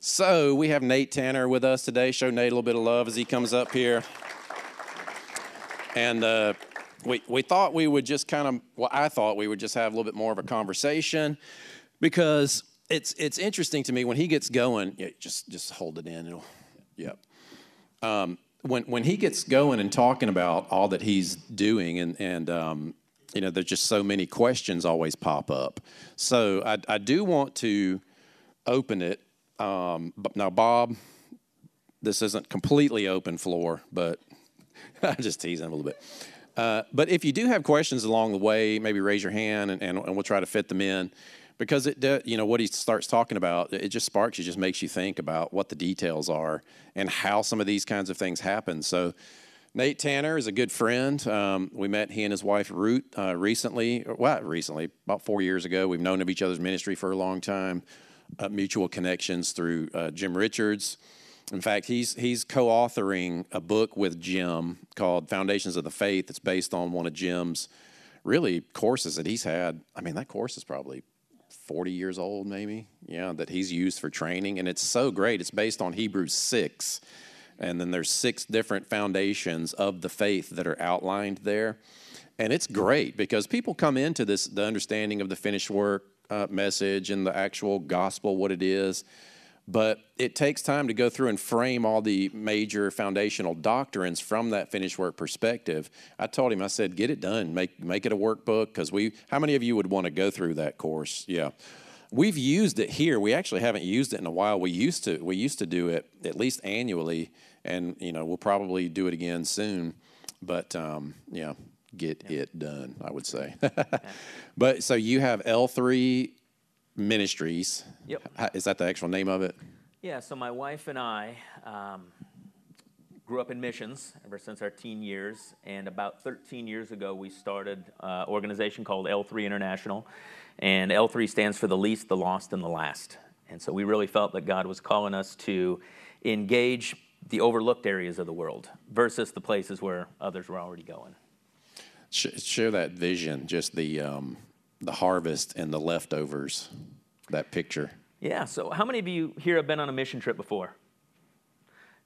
So we have Nate Tanner with us today. Show Nate a little bit of love as he comes up here. And uh, we, we thought we would just kind of, well, I thought we would just have a little bit more of a conversation because it's it's interesting to me when he gets going. Yeah, just just hold it in. It'll, yep. Um, when when he gets going and talking about all that he's doing and and um, you know there's just so many questions always pop up. So I I do want to open it um, but now, Bob, this isn't completely open floor, but I'm just teasing a little bit. Uh, but if you do have questions along the way, maybe raise your hand and, and, and we'll try to fit them in. Because it, you know, what he starts talking about, it just sparks you, just makes you think about what the details are and how some of these kinds of things happen. So, Nate Tanner is a good friend. Um, we met he and his wife Ruth uh, recently, well, recently, about four years ago. We've known of each other's ministry for a long time uh, mutual connections through uh, Jim Richards. In fact, he's he's co-authoring a book with Jim called Foundations of the Faith. It's based on one of Jim's really courses that he's had. I mean, that course is probably 40 years old, maybe. Yeah, that he's used for training, and it's so great. It's based on Hebrews six, and then there's six different foundations of the faith that are outlined there, and it's great because people come into this the understanding of the finished work uh, message and the actual gospel, what it is. But it takes time to go through and frame all the major foundational doctrines from that finished work perspective. I told him, I said, get it done, make make it a workbook because we. How many of you would want to go through that course? Yeah, we've used it here. We actually haven't used it in a while. We used to we used to do it at least annually, and you know we'll probably do it again soon. But um, yeah, get yeah. it done, I would say. but so you have L3 Ministries. Yep. Is that the actual name of it? Yeah, so my wife and I um, grew up in missions ever since our teen years. And about 13 years ago, we started an organization called L3 International. And L3 stands for the least, the lost, and the last. And so we really felt that God was calling us to engage the overlooked areas of the world versus the places where others were already going share that vision, just the um, the harvest and the leftovers, that picture. Yeah. So, how many of you here have been on a mission trip before?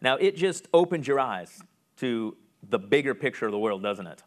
Now, it just opens your eyes to the bigger picture of the world, doesn't it?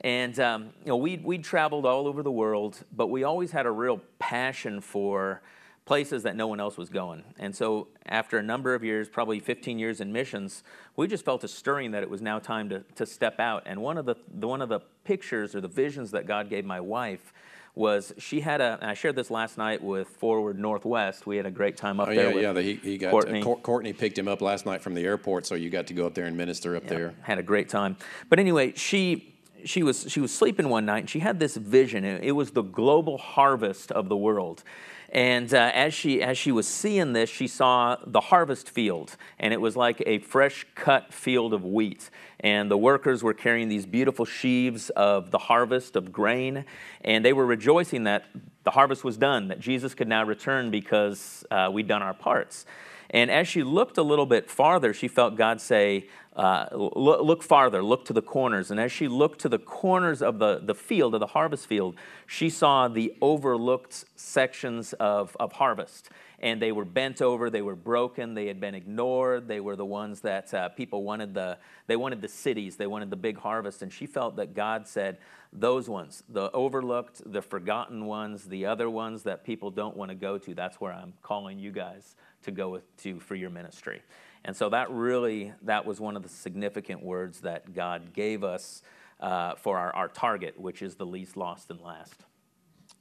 And um, you know, we we traveled all over the world, but we always had a real passion for places that no one else was going. And so, after a number of years, probably 15 years in missions, we just felt a stirring that it was now time to, to step out. And one of the, the one of the pictures or the visions that God gave my wife was she had a, I shared this last night with Forward Northwest. We had a great time up oh, there. Yeah, yeah. He, he got Courtney. To, Courtney picked him up last night from the airport, so you got to go up there and minister up yeah, there. Had a great time. But anyway, she she was she was sleeping one night and she had this vision. It was the global harvest of the world. And uh, as, she, as she was seeing this, she saw the harvest field, and it was like a fresh cut field of wheat. And the workers were carrying these beautiful sheaves of the harvest of grain, and they were rejoicing that the harvest was done, that Jesus could now return because uh, we'd done our parts. And as she looked a little bit farther, she felt God say, uh, look, farther, look to the corners. And as she looked to the corners of the, the field, of the harvest field, she saw the overlooked sections of, of harvest. And they were bent over, they were broken, they had been ignored. They were the ones that uh, people wanted the, they wanted the cities, they wanted the big harvest. And she felt that God said, those ones, the overlooked, the forgotten ones, the other ones that people don't want to go to, that's where I'm calling you guys to go with, to for your ministry. And so that really, that was one of the significant words that God gave us uh, for our, our target, which is the least lost and last.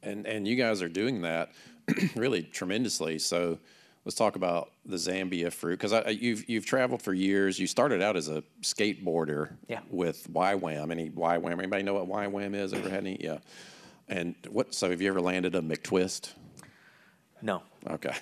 And, and you guys are doing that really tremendously. So let's talk about the Zambia fruit because you've you've traveled for years. You started out as a skateboarder yeah. with YWAM. Any YWAM? Anybody know what YWAM is? Ever had any? Yeah. And what? So have you ever landed a McTwist? No. Okay.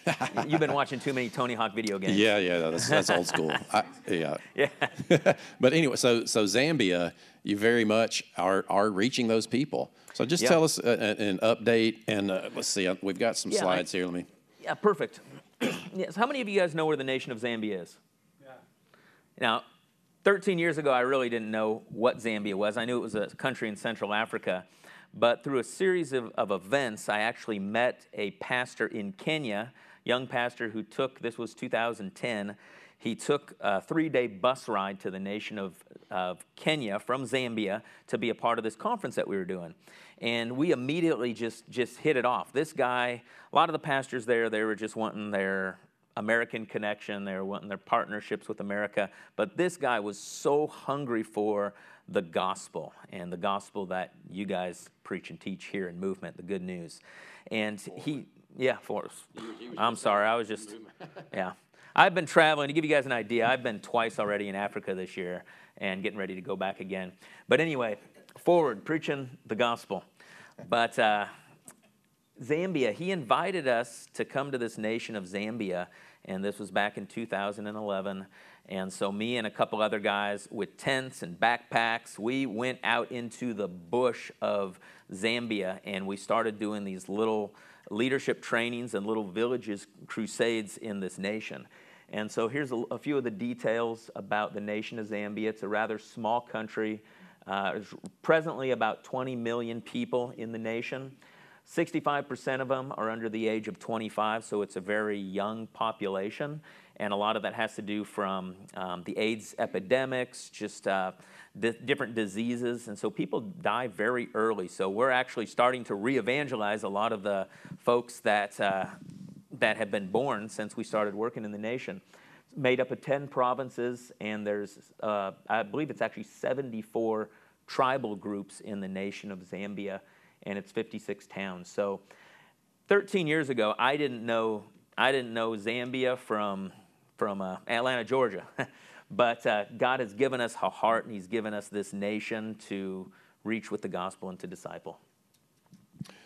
You've been watching too many Tony Hawk video games. yeah, yeah, that's, that's old school. I, yeah. Yeah. but anyway, so so Zambia, you very much are are reaching those people. So just Yeah. tell us uh, an update, and uh, let's see. uh, We've got some Yeah, I- slides here. Let me. Yeah, perfect. yes. How many of you guys know where the nation of Zambia is? Yeah. Now, 13 years ago, I really didn't know what Zambia was. I knew it was a country in Central Africa. But through a series of, of events, I actually met a pastor in Kenya, young pastor who took, this was 2010, he took a three day bus ride to the nation of, of Kenya from Zambia to be a part of this conference that we were doing. And we immediately just, just hit it off. This guy, a lot of the pastors there, they were just wanting their American connection. They were wanting their partnerships with America. But this guy was so hungry for the gospel and the gospel that you guys preach and teach here in Movement, the good news. And he, yeah, for us. I'm sorry, I was just, yeah. I've been traveling, to give you guys an idea, I've been twice already in Africa this year and getting ready to go back again. But anyway, forward, preaching the gospel. But, uh, Zambia, he invited us to come to this nation of Zambia, and this was back in 2011. And so, me and a couple other guys with tents and backpacks, we went out into the bush of Zambia and we started doing these little leadership trainings and little villages crusades in this nation. And so, here's a, a few of the details about the nation of Zambia. It's a rather small country, uh, there's presently about 20 million people in the nation. 65% of them are under the age of 25, so it's a very young population. And a lot of that has to do from um, the AIDS epidemics, just uh, di- different diseases. And so people die very early. So we're actually starting to re evangelize a lot of the folks that, uh, that have been born since we started working in the nation. It's made up of 10 provinces, and there's, uh, I believe it's actually 74 tribal groups in the nation of Zambia and it's 56 towns. So 13 years ago, I didn't know I didn't know Zambia from from uh, Atlanta, Georgia, but uh, God has given us a heart, and He's given us this nation to reach with the gospel and to disciple.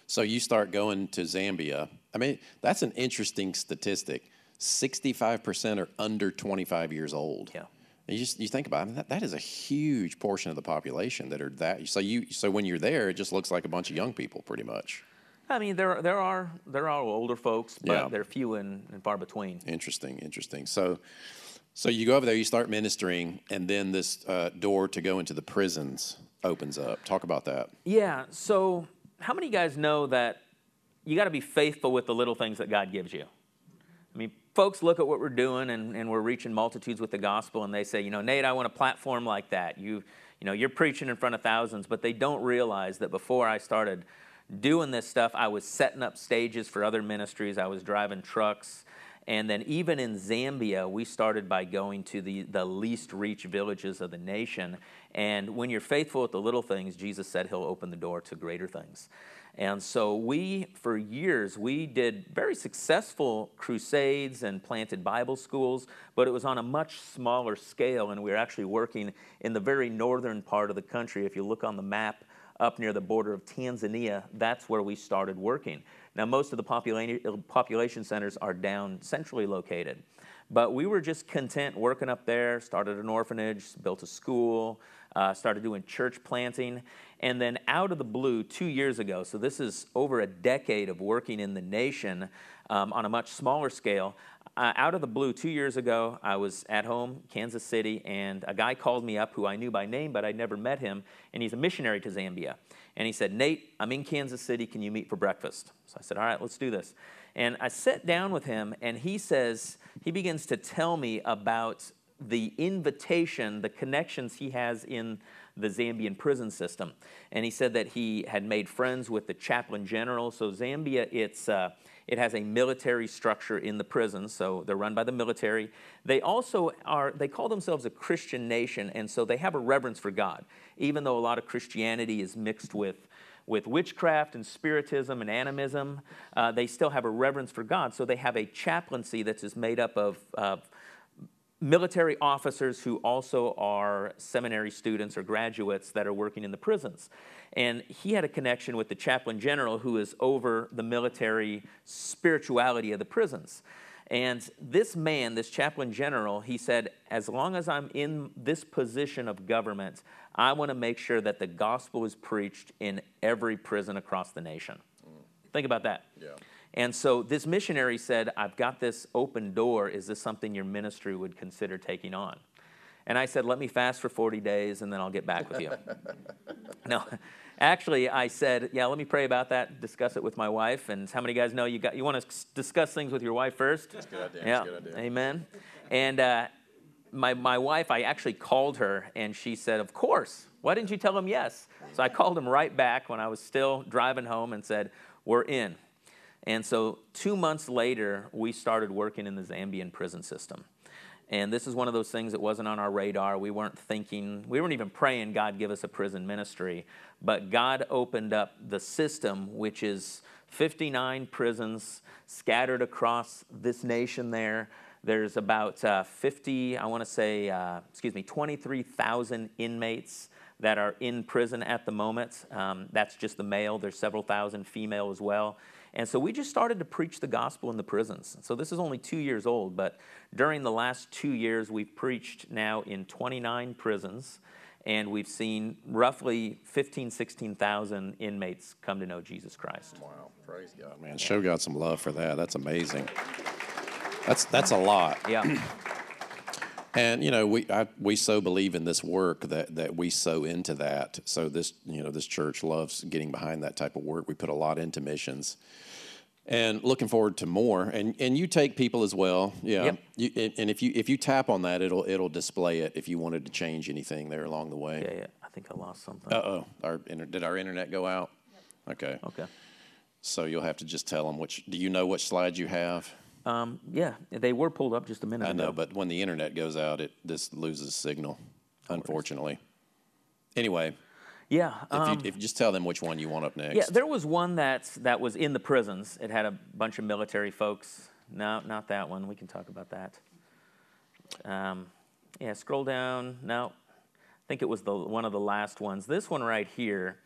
So you start going to Zambia. I mean, that's an interesting statistic. 65% are under 25 years old. Yeah. And you just you think about it, that, that is a huge portion of the population that are that so you so when you're there it just looks like a bunch of young people pretty much. I mean, there there are there are older folks, but Yeah. they're few and, and far between. Interesting, interesting. So so you go over there, you start ministering, and then this uh, door to go into the prisons opens up. Talk about that. Yeah. So, how many of you guys know that you got to be faithful with the little things that God gives you? I mean, folks look at what we're doing and, and we're reaching multitudes with the gospel, and they say, you know, Nate, I want a platform like that. You, you know, you're preaching in front of thousands, but they don't realize that before I started doing this stuff, I was setting up stages for other ministries. I was driving trucks. And then even in Zambia, we started by going to the, the least reach villages of the nation. And when you're faithful with the little things, Jesus said he'll open the door to greater things. And so we, for years, we did very successful crusades and planted Bible schools, but it was on a much smaller scale. And we were actually working in the very northern part of the country. If you look on the map, up near the border of Tanzania, that's where we started working. Now, most of the population, population centers are down centrally located. But we were just content working up there, started an orphanage, built a school, uh, started doing church planting. And then, out of the blue, two years ago, so this is over a decade of working in the nation um, on a much smaller scale, uh, out of the blue, two years ago, I was at home, Kansas City, and a guy called me up who I knew by name, but I'd never met him, and he's a missionary to Zambia. And he said, Nate, I'm in Kansas City. Can you meet for breakfast? So I said, All right, let's do this. And I sat down with him, and he says, he begins to tell me about the invitation, the connections he has in the Zambian prison system. And he said that he had made friends with the chaplain general. So, Zambia, it's. Uh, it has a military structure in the prisons, so they're run by the military. They also are, they call themselves a Christian nation, and so they have a reverence for God. Even though a lot of Christianity is mixed with, with witchcraft and spiritism and animism, uh, they still have a reverence for God. So they have a chaplaincy that's made up of, of military officers who also are seminary students or graduates that are working in the prisons. And he had a connection with the chaplain general who is over the military spirituality of the prisons. And this man, this chaplain general, he said, as long as I'm in this position of government, I want to make sure that the gospel is preached in every prison across the nation. Mm. Think about that. Yeah. And so this missionary said, I've got this open door. Is this something your ministry would consider taking on? And I said, Let me fast for 40 days and then I'll get back with you. no, actually, I said, Yeah, let me pray about that, discuss it with my wife. And how many guys know you, got, you want to discuss things with your wife first? That's a good idea. Yeah, good idea. amen. And uh, my, my wife, I actually called her and she said, Of course. Why didn't you tell him yes? So I called him right back when I was still driving home and said, We're in. And so, two months later, we started working in the Zambian prison system. And this is one of those things that wasn't on our radar. We weren't thinking, we weren't even praying God give us a prison ministry. But God opened up the system, which is 59 prisons scattered across this nation there. There's about uh, 50, I want to say, uh, excuse me, 23,000 inmates that are in prison at the moment. Um, that's just the male. There's several thousand female as well. And so we just started to preach the gospel in the prisons. So this is only two years old, but during the last two years, we've preached now in 29 prisons, and we've seen roughly 15, 16,000 inmates come to know Jesus Christ. Wow, praise God. Man, show God some love for that. That's amazing. That's, that's a lot. Yeah. And you know, we I, we so believe in this work that that we so into that. So this you know this church loves getting behind that type of work. We put a lot into missions, and looking forward to more. And and you take people as well, yeah. Yep. You, and, and if you if you tap on that, it'll it'll display it. If you wanted to change anything there along the way. Yeah, yeah. I think I lost something. Uh oh, our did our internet go out? Okay. Okay. So you'll have to just tell them which. Do you know which slide you have? Um, yeah, they were pulled up just a minute ago. I ago. know, but when the internet goes out, it this loses signal, unfortunately. Anyway, yeah, if, um, you, if you just tell them which one you want up next. yeah. There was one that that was in the prisons. It had a bunch of military folks. No, not that one. We can talk about that. Um, yeah, scroll down. No, I think it was the one of the last ones. This one right here.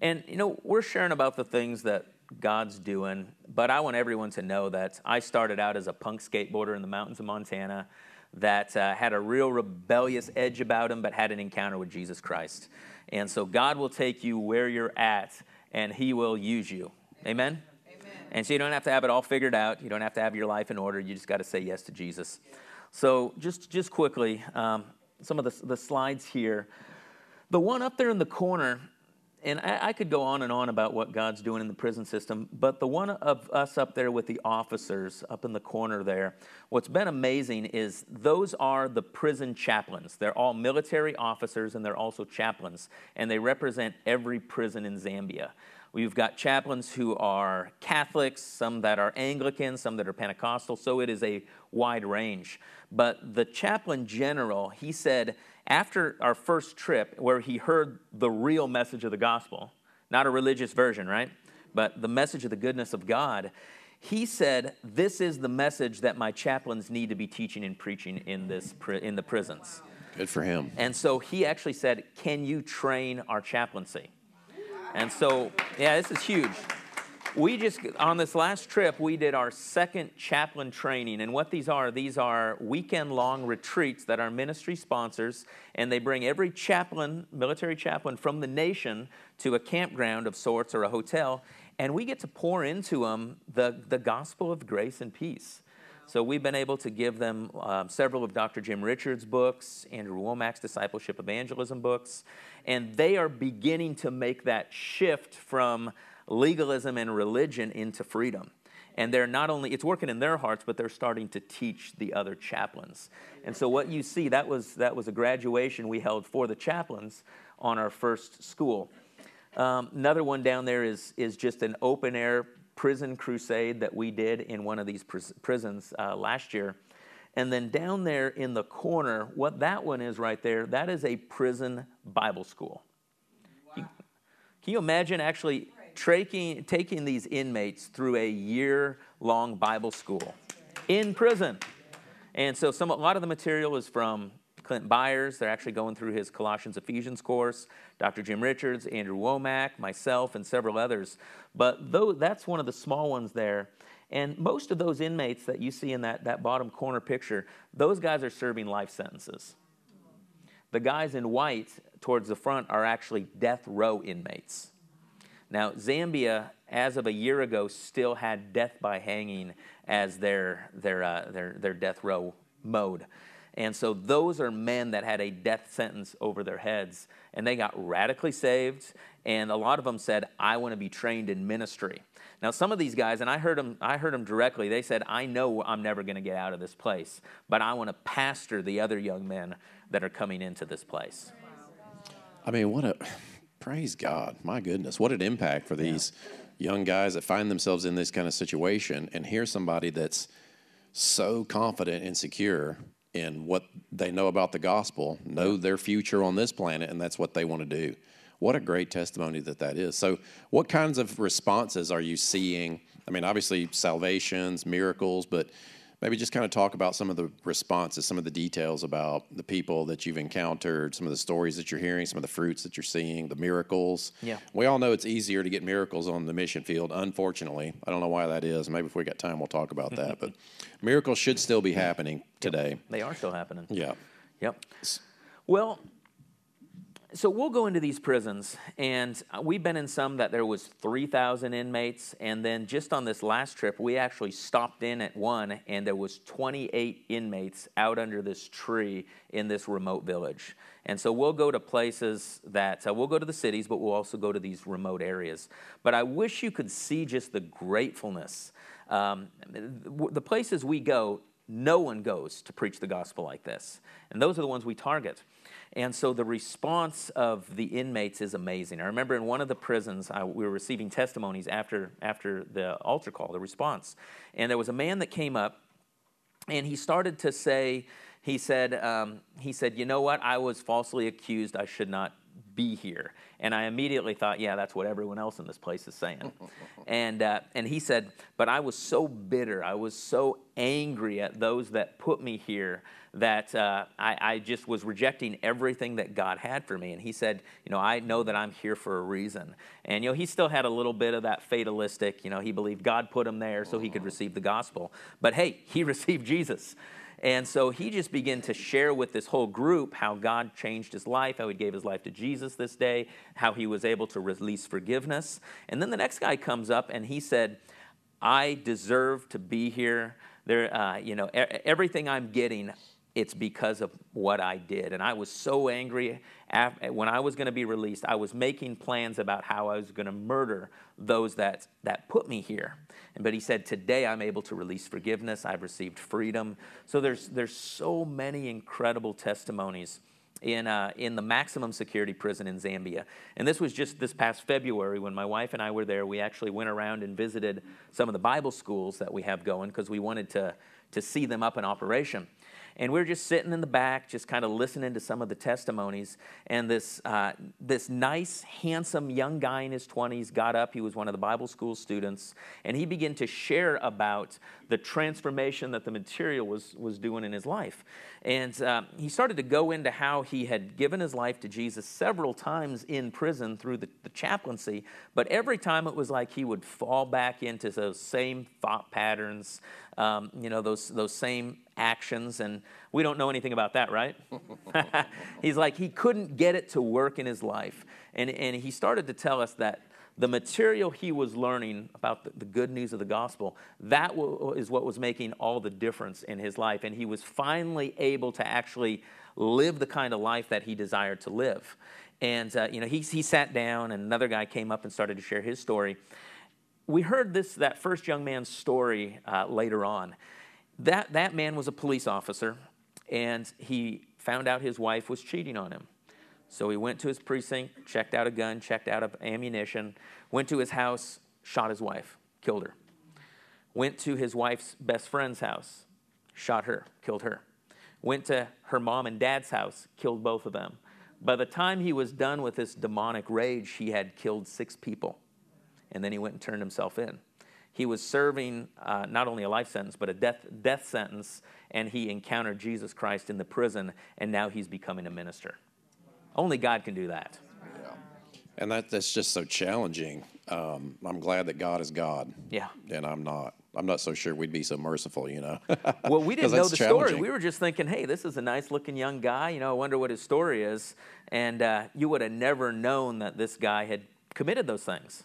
And you know, we're sharing about the things that God's doing, but I want everyone to know that I started out as a punk skateboarder in the mountains of Montana that uh, had a real rebellious edge about him, but had an encounter with Jesus Christ. And so God will take you where you're at, and He will use you. Amen? Amen. And so you don't have to have it all figured out. You don't have to have your life in order. You just got to say yes to Jesus. So just just quickly, um, some of the, the slides here. The one up there in the corner and I, I, could go on and on about what God's doing in the prison system, but the one of us up there with the officers up in the corner there, what's been amazing is those are the prison chaplains. They're all military officers and they're also chaplains, and they represent every prison in Zambia. We've got chaplains who are Catholics, some that are Anglican, some that are Pentecostal, so it is a wide range. But the chaplain general, he said, after our first trip, where he heard the real message of the gospel, not a religious version, right? But the message of the goodness of God, he said, This is the message that my chaplains need to be teaching and preaching in, this, in the prisons. Good for him. And so he actually said, Can you train our chaplaincy? And so, yeah, this is huge we just on this last trip we did our second chaplain training. And what these are these are weekend long retreats that our ministry sponsors. And they bring every chaplain military chaplain from the nation to a campground of sorts or a hotel. And we get to pour into them the, the gospel of grace and peace. So we've been able to give them um, several of Dr. Jim Richards' books, Andrew Wommack's discipleship evangelism books, and they are beginning to make that shift from legalism and religion into freedom. And they're not only, it's working in their hearts, but they're starting to teach the other chaplains. And so what you see, that was, that was a graduation we held for the chaplains on our first school. Um, another one down there is, is just an open air prison crusade that we did in one of these pr- prisons uh, last year. And then down there in the corner, what that one is right there, that is a prison Bible school. Wow. Can you imagine actually taking, taking these inmates through a year long Bible school in prison. And so some, a lot of the material is from Clint Byars. They're actually going through his Colossians Ephesians course. Dr. Jim Richards, Andrew Wommack, myself, and several others. But though, that's one of the small ones there. And most of those inmates that you see in that, that bottom corner picture, those guys are serving life sentences. The guys in white towards the front are actually death row inmates. Now, Zambia, as of a year ago, still had death by hanging as their, their, uh, their, their death row mode. And so those are men that had a death sentence over their heads, and they got radically saved. And a lot of them said, "I want to be trained in ministry." Now, some of these guys, and I heard them, I heard them directly. They said, "I know I'm never going to get out of this place, but I want to pastor the other young men that are coming into this place." I mean, what a praise God! My goodness, what an impact for these young guys that find themselves in this kind of situation, and hear somebody that's so confident and secure in what they know about the gospel, know their future on this planet, and that's what they want to do. What a great testimony that that is. So, what kinds of responses are you seeing? I mean, obviously, salvations, miracles, but maybe just kind of talk about some of the responses, some of the details about the people that you've encountered, some of the stories that you're hearing, some of the fruits that you're seeing, the miracles. Yeah. We all know it's easier to get miracles on the mission field, unfortunately. I don't know why that is. Maybe if we got time, we'll talk about that. but miracles should still be happening today. They are still happening. Yeah. Yep. Well, so we'll go into these prisons, and uh, we've been in some that there was 3,000 inmates, and then just on this last trip, we actually stopped in at one, and there was 28 inmates out under this tree in this remote village. And so we'll go to places that uh, we'll go to the cities, but we'll also go to these remote areas. But I wish you could see just the gratefulness. Um, the places we go, no one goes to preach the gospel like this, and those are the ones we target. And so the response of the inmates is amazing. I remember in one of the prisons, I, we were receiving testimonies after, after the altar call, the response. And there was a man that came up and he started to say, he said, um, he said, you know what? I was falsely accused. I should not be here. And I immediately thought, yeah, that's what everyone else in this place is saying. and, uh, and he said, but I was so bitter. I was so angry at those that put me here that uh, I, I, just was rejecting everything that God had for me. And he said, You know, I know that I'm here for a reason. And, you know, he still had a little bit of that fatalistic, you know, he believed God put him there so he could receive the gospel. But hey, he received Jesus. And so he just began to share with this whole group how God changed his life, how he gave his life to Jesus this day, how he was able to release forgiveness. And then the next guy comes up and he said, I deserve to be here. There, uh, you know, everything I'm getting, it's because of what I did. And I was so angry when I was going to be released. I was making plans about how I was going to murder those that, that put me here. But he said, Today I'm able to release forgiveness. I've received freedom. So there's, there's so many incredible testimonies in, uh, in the maximum security prison in Zambia. And this was just this past February when my wife and I were there. We actually went around and visited some of the Bible schools that we have going because we wanted to, to see them up in operation. And we are just sitting in the back, just kind of listening to some of the testimonies. And this, uh, this nice, handsome young guy in his 20s got up. He was one of the Bible school students. And he began to share about the transformation that the material was, was doing in his life. And uh, he started to go into how he had given his life to Jesus several times in prison through the, the chaplaincy. But every time it was like he would fall back into those same thought patterns, um, you know, those, those same actions. And we don't know anything about that, right? He's like, he couldn't get it to work in his life. And, and he started to tell us that the material he was learning about the, good news of the gospel, that w- what was making all the difference in his life. And he was finally able to actually live the kind of life that he desired to live. And, uh, you know, he, he sat down, and another guy came up and started to share his story. We heard this, that first young man's story uh, later on. That, that man was a police officer, and he found out his wife was cheating on him. So he went to his precinct, checked out a gun, checked out ammunition, went to his house, shot his wife, killed her. Went to his wife's best friend's house, shot her, killed her. Went to her mom and dad's house, killed both of them. By the time he was done with this demonic rage, he had killed six people. And then he went and turned himself in. He was serving uh, not only a life sentence, but a death, death sentence, and he encountered Jesus Christ in the prison, and now he's becoming a minister. Only God can do that. Yeah. And that, that's just so challenging. Um, I'm glad that God is God. Yeah. And I'm not. I'm not so sure we'd be so merciful, you know. well, we didn't know the story. We were just thinking, hey, this is a nice looking young guy. You know, I wonder what his story is. And uh, you would have never known that this guy had committed those things.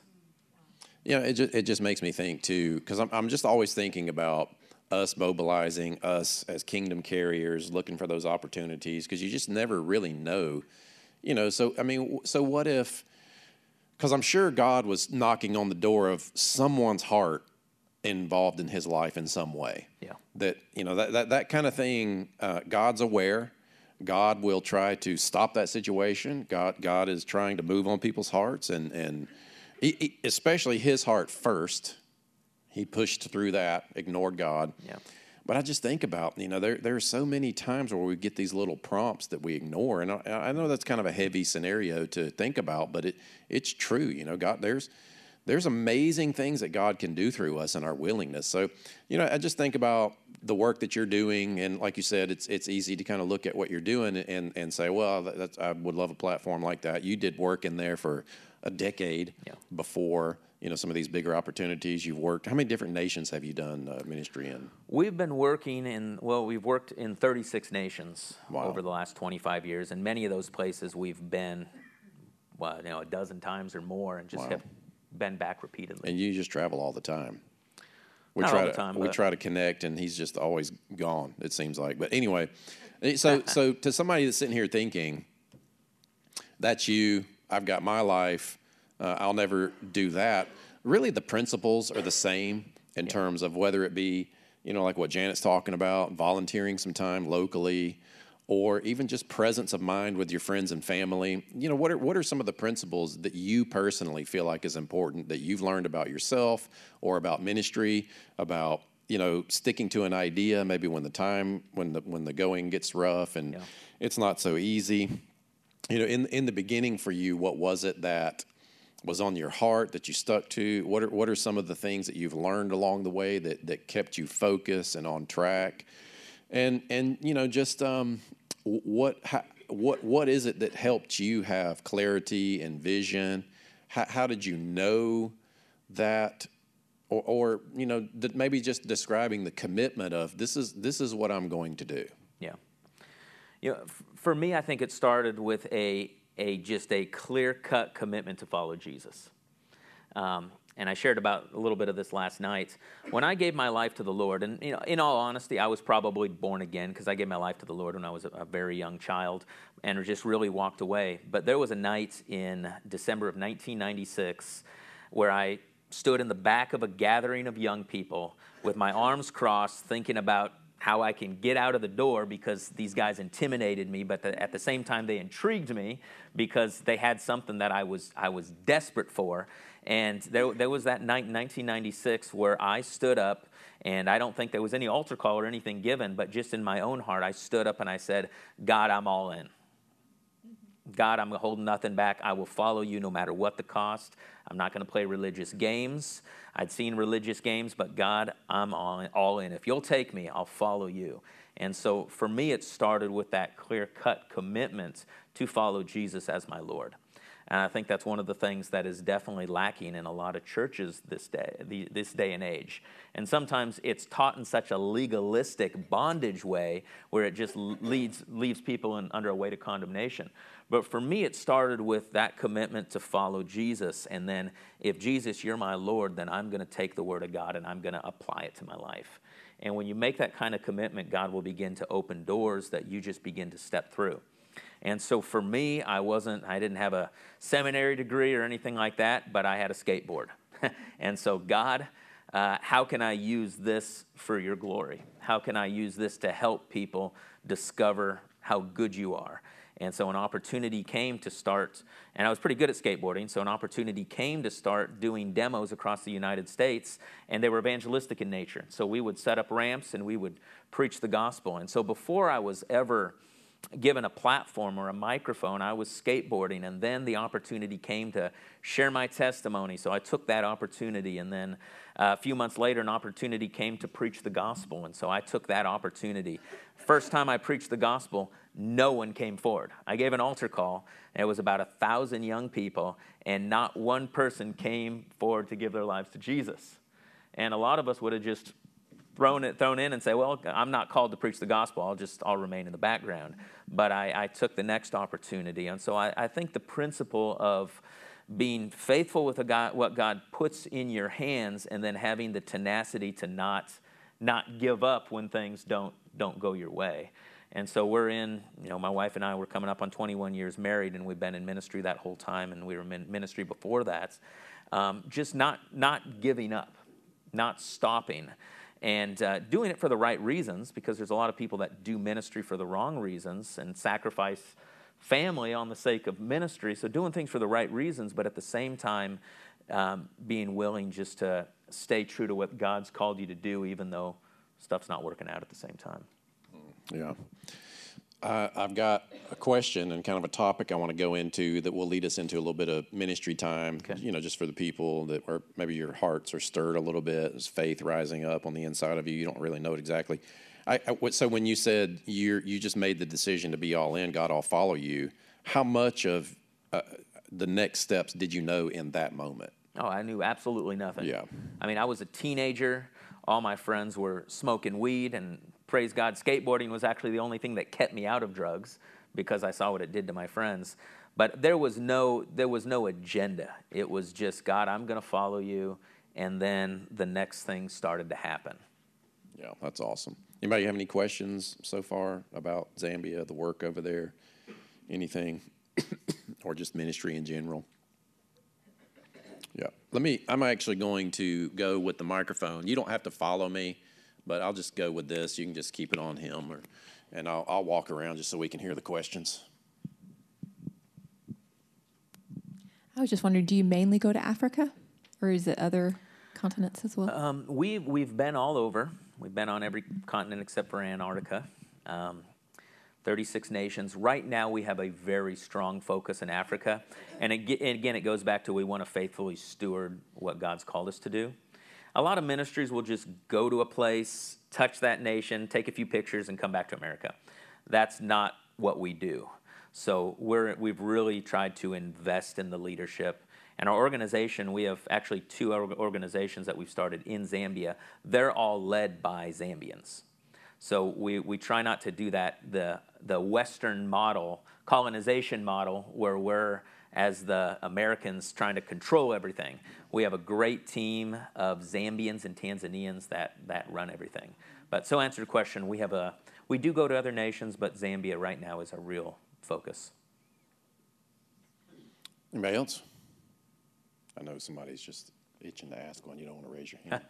You know, it just, it just makes me think too, because I'm, I'm just always thinking about us mobilizing, us as kingdom carriers looking for those opportunities, because you just never really know. You know, so I mean, so what if, because I'm sure God was knocking on the door of someone's heart involved in his life in some way. Yeah. That, you know, that, that, that kind of thing, uh, God's aware. God will try to stop that situation. God, God is trying to move on people's hearts and, and he, he, especially his heart first. He pushed through that, ignored God. Yeah. But I just think about, you know, there, there are so many times where we get these little prompts that we ignore. And I, I know that's kind of a heavy scenario to think about, but it, it's true. You know, God, there's, there's amazing things that God can do through us and our willingness. So, you know, I just think about the work that you're doing, and like you said, it's it's easy to kind of look at what you're doing and and say, well, I would love a platform like that. You did work in there for a decade yeah. before you know some of these bigger opportunities you've worked how many different nations have you done uh, ministry in we've been working in well we've worked in 36 nations wow. over the last 25 years and many of those places we've been well you know a dozen times or more and just wow. have been back repeatedly. And you just travel all the time. We Not try to time, we try to connect, and he's just always gone. It seems like. But anyway, eh, so so to somebody that's sitting here thinking, that's you. I've got my life. Uh, I'll never do that. Really, the principles are the same in terms of whether it be you know like what Janet's talking about, volunteering some time locally, or even just presence of mind with your friends and family. You know, what are what are some of the principles that you personally feel like is important that you've learned about yourself or about ministry, about you know sticking to an idea maybe when the time when the when the going gets rough and Yeah. it's not so easy. You know, in in the beginning for you, what was it that was on your heart that you stuck to? What are what are some of the things that you've learned along the way that that kept you focused and on track? And and you know just um, what how, what what is it that helped you have clarity and vision? How, how did you know that? Or, or you know maybe just describing the commitment of this is this is what I'm going to do. Yeah. You know, f- for me, I think it started with a, a just a clear cut commitment to follow Jesus. Um, and I shared about a little bit of this last night. When I gave my life to the Lord, and you know, in all honesty, I was probably born again because I gave my life to the Lord when I was a, a very young child, and just really walked away. But there was a night in December of 1996 where I stood in the back of a gathering of young people with my arms crossed, thinking about how I can get out of the door because these guys intimidated me, but the, at the same time they intrigued me because they had something that I was I was desperate for. And there, there was that night in 1996 where I stood up, and I don't think there was any altar call or anything given, but just in my own heart, I stood up and I said, God, I'm all in. God, I'm holding nothing back. I will follow you no matter what the cost. I'm not going to play religious games. I'd seen religious games, but God, I'm all, in. If you'll take me, I'll follow you. And so for me, it started with that clear cut commitment to follow Jesus as my Lord. And I think that's one of the things that is definitely lacking in a lot of churches this day, the, this day and age. And sometimes it's taught in such a legalistic bondage way where it just leads, leaves people in, under a weight of condemnation. But for me, it started with that commitment to follow Jesus. And then, if Jesus, you're my Lord, then I'm going to take the Word of God and I'm going to apply it to my life. And when you make that kind of commitment, God will begin to open doors that you just begin to step through. And so for me, I wasn't, I didn't have a seminary degree or anything like that, but I had a skateboard. and so, God, uh, how can I use this for your glory? How can I use this to help people discover how good you are? And so an opportunity came to start, and I was pretty good at skateboarding, so an opportunity came to start doing demos across the United States, and they were evangelistic in nature. So we would set up ramps and we would preach the gospel. And so before I was ever given a platform or a microphone. I was skateboarding, and then the opportunity came to share my testimony. So I took that opportunity, and then uh, a few months later, an opportunity came to preach the gospel, and so I took that opportunity. First time I preached the gospel, no one came forward. I gave an altar call, and it was about a thousand young people, and not one person came forward to give their lives to Jesus. And a lot of us would have just thrown it thrown in and say, well, I'm not called to preach the gospel. I'll just I'll remain in the background. But I, I took the next opportunity, and so I, I think the principle of being faithful with God, what God puts in your hands, and then having the tenacity to not not give up when things don't don't go your way. And so we're in, you know, my wife and I were coming up on 21 years married, and we've been in ministry that whole time, and we were in ministry before that. Um, just not not giving up, not stopping and uh, doing it for the right reasons because there's a lot of people that do ministry for the wrong reasons and sacrifice family on the sake of ministry. So, doing things for the right reasons, but at the same time, um, being willing just to stay true to what God's called you to do, even though stuff's not working out at the same time. Yeah. Uh, I've got a question and kind of a topic I want to go into that will lead us into a little bit of ministry time. Okay. You know, just for the people that are maybe your hearts are stirred a little bit, is faith rising up on the inside of you. You don't really know it exactly. I, I, so when you said you you just made the decision to be all in, God, I'll follow you. How much of uh, the next steps did you know in that moment? Oh, I knew absolutely nothing. Yeah. I mean, I was a teenager. All my friends were smoking weed and praise God, skateboarding was actually the only thing that kept me out of drugs because I saw what it did to my friends. But there was no there was no agenda. It was just God, I'm going to follow you, and then the next thing started to happen. Yeah, that's awesome. Anybody have any questions so far about Zambia, the work over there, anything, or just ministry in general? Yeah, let me. I'm actually going to go with the microphone. You don't have to follow me but I'll just go with this. You can just keep it on him, or, and I'll, I'll walk around just so we can hear the questions. I was just wondering, do you mainly go to Africa, or is it other continents as well? Um, we've we've been all over. We've been on every continent except for Antarctica. Um, 36 nations. Right now, we have a very strong focus in Africa. And again, it goes back to we want to faithfully steward what God's called us to do a lot of ministries will just go to a place, touch that nation, take a few pictures, and come back to America. That's not what we do. So we're, we've really tried to invest in the leadership. And our organization, we have actually two organizations that we've started in Zambia. They're all led by Zambians. So we, we try not to do that, the, the Western model, colonization model, where we're as the Americans trying to control everything. We have a great team of Zambians and Tanzanians that, that run everything. But so answer the question, we have a we do go to other nations, but Zambia right now is our real focus. Anybody else? I know somebody's just itching to ask one. You don't want to raise your hand.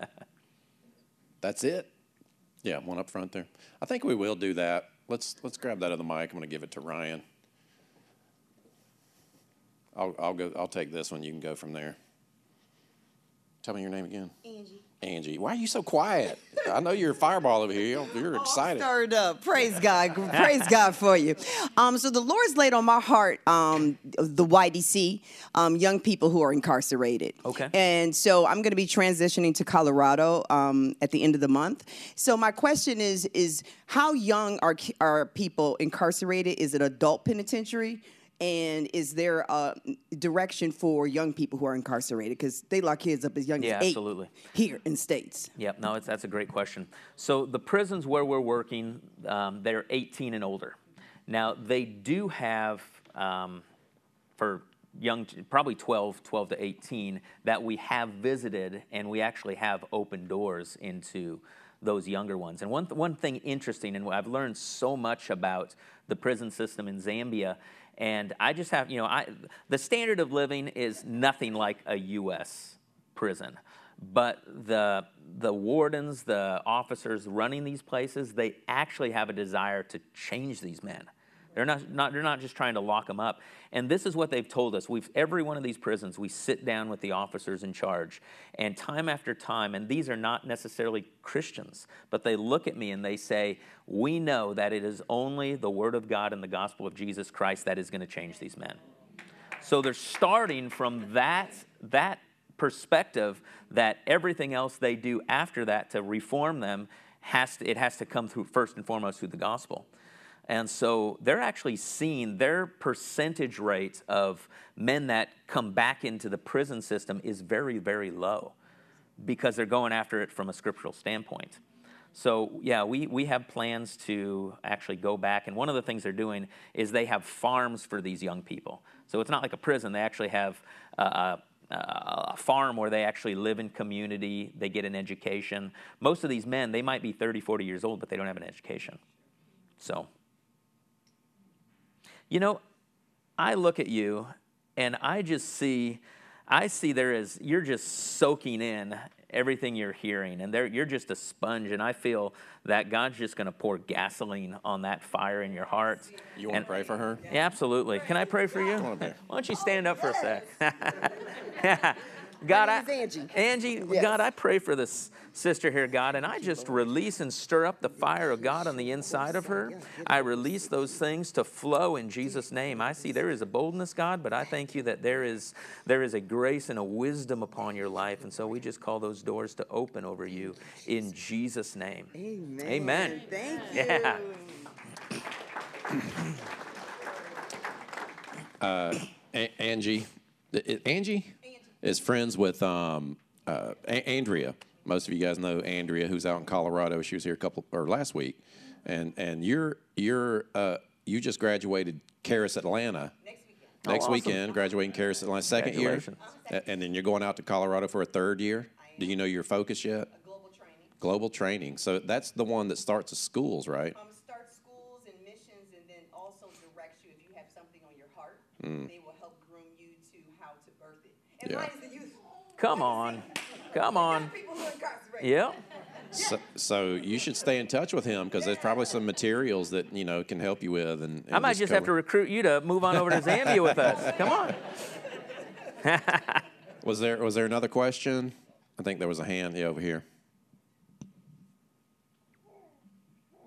That's it. Yeah, one up front there. I think we will do that. Let's let's grab that other mic. I'm going to give it to Ryan. I'll, I'll go. I'll take this one. You can go from there. Tell me your name again. Angie. Angie, why are you so quiet? I know you're a fireball over here. You're, you're excited. All stirred up. Praise God. Praise God for you. Um, so the Lord's laid on my heart um, the YDC, um, young people who are incarcerated. Okay. And so I'm going to be transitioning to Colorado um, at the end of the month. So my question is: is how young are are people incarcerated? Is it adult penitentiary? And is there a direction for young people who are incarcerated? Because they lock kids up as young yeah, as eight absolutely. here in states. Yep, no, that's a great question. So the prisons where we're working, um, they're 18 and older. Now they do have um, for young, probably 12, 12 to 18, that we have visited, and we actually have opened doors into those younger ones. And one, one thing interesting, and I've learned so much about the prison system in Zambia, and I just have, you know, I, the standard of living is nothing like a U.S. prison. But the, the wardens, the officers running these places, they actually have a desire to change these men They're not, not, they're not just trying to lock them up. And this is what they've told us. We've, every one of these prisons, we sit down with the officers in charge. And time after time, and these are not necessarily Christians, but they look at me and they say, We know that it is only the Word of God and the gospel of Jesus Christ that is going to change these men. So they're starting from that, that perspective that everything else they do after that to reform them has to, it has to come through first and foremost through the gospel. And so they're actually seeing their percentage rate of men that come back into the prison system is very, very low because they're going after it from a scriptural standpoint. So, yeah, we, we have plans to actually go back. And one of the things they're doing is they have farms for these young people. So it's not like a prison, they actually have a, a farm where they actually live in community, they get an education. Most of these men, they might be 30, 40 years old, but they don't have an education. So, you know, I look at you and I just see, I see there is, you're just soaking in everything you're hearing and there, you're just a sponge and I feel that God's just going to pour gasoline on that fire in your heart. You want to pray for her? Yeah, absolutely. Can I pray for you? Why don't you stand up for a sec? God, I, Angie. Angie, Yes. God, I pray for this sister here, God, and I just release and stir up the fire of God on the inside of her. I release those things to flow in Jesus' name. I see there is a boldness, God, but I thank you that there is there is a grace and a wisdom upon your life, and so we just call those doors to open over you in Jesus' name. Amen. Amen. Thank you. Yeah. A- Angie, I- I- Angie is friends with um, uh, A- Andrea. Most of you guys know Andrea, who's out in Colorado. She was here a couple or last week, and and you're you're uh, you just graduated Charis Atlanta. Next weekend. Next awesome. weekend, graduating Charis Atlanta, second year, and then you're going out to Colorado for a third year. Do you know your focus yet? Global training. Global training. So that's the one that starts at schools, right? Um, start schools and missions, and then also directs you if you have something on your heart. They will help groom you to how to birth it. And Yeah. mine is the youth. Come on. Come on. People who are incarcerated. Yep. So, so you should stay in touch with him because there's probably some materials that you know can help you with. And, and I might just have to recruit you to move on over to Zambia with us. Come on. Was there was there another question? I think there was a hand yeah, over here.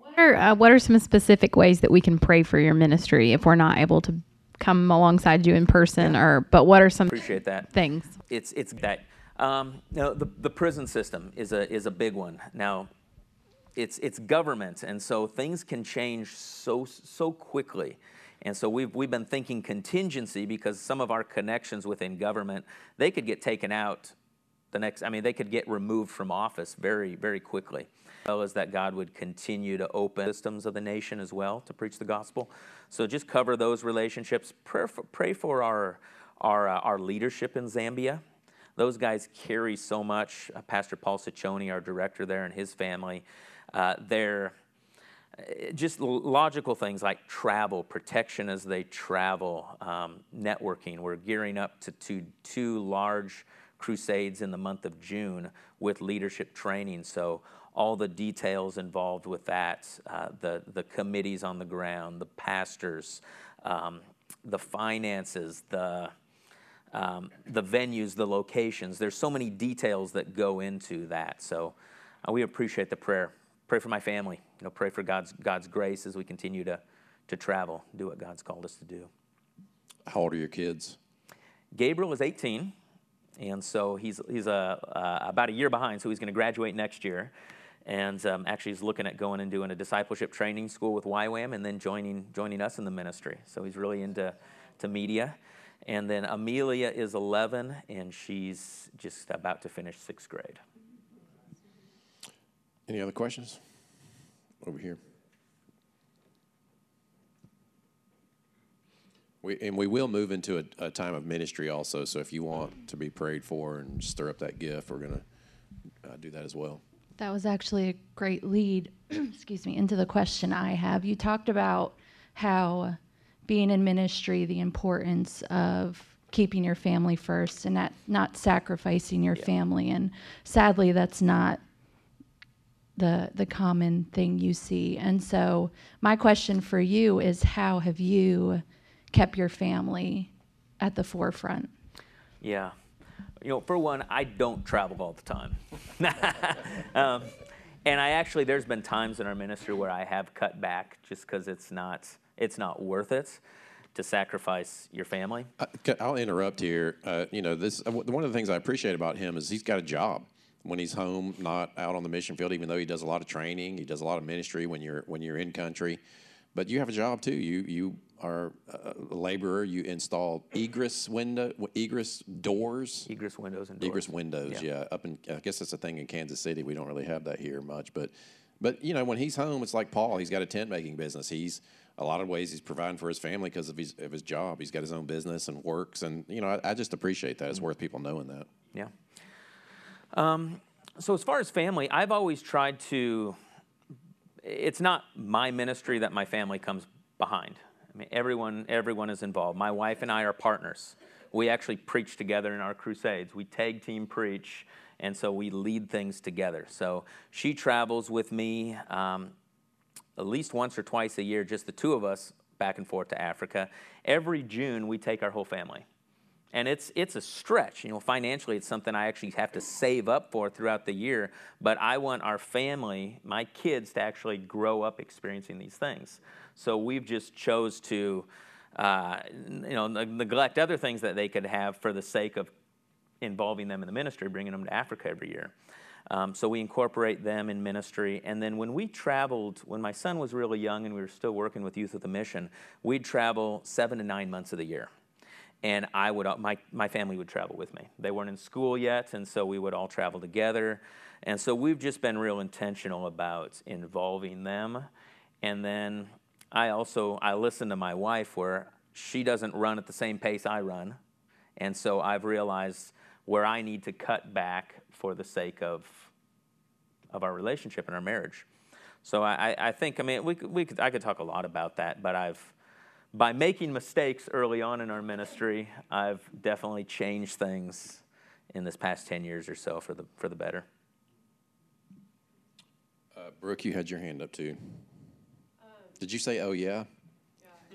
What are, uh, what are some specific ways that we can pray for your ministry if we're not able to come alongside you in person? Or but what are some Appreciate that. things? it's it's that um, you know, the the prison system is a is a big one now. It's it's government, and so things can change so so quickly, and so we've we've been thinking contingency because some of our connections within government they could get taken out the next. I mean, they could get removed from office very very quickly. Well as that God would continue to open systems of the nation as well to preach the gospel. So just cover those relationships. Pray for, pray for our our uh, our leadership in Zambia. Those guys carry so much. Uh, Pastor Paul Ciccone, our director there, and his family, uh, they're uh, just logical things like travel, protection as they travel, um, networking. We're gearing up to, to two large crusades in the month of June with leadership training. So all the details involved with that, uh, the the committees on the ground, the pastors, um, the finances, the um, the venues, the locations. There's so many details that go into that. So uh, we appreciate the prayer. Pray for my family. You know, pray for God's God's grace as we continue to to travel, do what God's called us to do. How old are your kids? Gabriel is 18, and so he's he's a, uh, about a year behind. So he's going to graduate next year, and um, actually he's looking at going and doing a discipleship training school with YWAM, and then joining joining us in the ministry. So he's really into to media. And then Amelia is 11, and she's just about to finish sixth grade. Any other questions? Over here. We, and we will move into a, a time of ministry also. So if you want to be prayed for and stir up that gift, we're going to uh, do that as well. That was actually a great lead, excuse me, into the question I have. You talked about how being in ministry, the importance of keeping your family first and not, not sacrificing your family. And sadly, that's not the the common thing you see. And so my question for you is how have you kept your family at the forefront? Yeah. You know, for one, I don't travel all the time. um, and I actually, there's been times in our ministry where I have cut back just because it's not, it's not worth it to sacrifice your family. I'll interrupt here. Uh, you know, this uh, one of the things I appreciate about him is he's got a job when he's home, not out on the mission field. Even though he does a lot of training, he does a lot of ministry when you're when you're in country. But you have a job too. You you are a laborer. You install egress window, egress doors. Egress windows and doors. Egress windows, Yeah. yeah. Up in, I guess that's a thing in Kansas City. We don't really have that here much, but, but you know, when he's home, it's like Paul. He's got a tent making business. He's a lot of ways he's providing for his family because of his of his job. He's got his own business and works, and you know, I, I just appreciate that. It's worth people knowing that. Yeah. Um, so as far as family, I've always tried to. It's not my ministry that my family comes behind. I mean, everyone everyone is involved. My wife and I are partners. We actually preach together in our crusades. We tag team preach, and so we lead things together. So she travels with me um, at least once or twice a year, just the two of us, back and forth to Africa. Every June, we take our whole family and it's it's a stretch you know financially it's something i actually have to save up for throughout the year but i want our family my kids to actually grow up experiencing these things so we've just chose to uh, you know neglect other things that they could have for the sake of involving them in the ministry bringing them to africa every year um, so we incorporate them in ministry and then when we traveled when my son was really young and we were still working with youth with a mission we'd travel seven to nine months of the year and I would my my family would travel with me. They weren't in school yet, and so we would all travel together. And so we've just been real intentional about involving them. And then I also I listen to my wife where she doesn't run at the same pace I run, and so I've realized where I need to cut back for the sake of of our relationship and our marriage. So I, I- think I mean we we could I could talk a lot about that, but I've by making mistakes early on in our ministry, I've definitely changed things in this past 10 years or so for the, for the better. Uh, Brooke, you had your hand up too. Did you say, "Oh yeah"?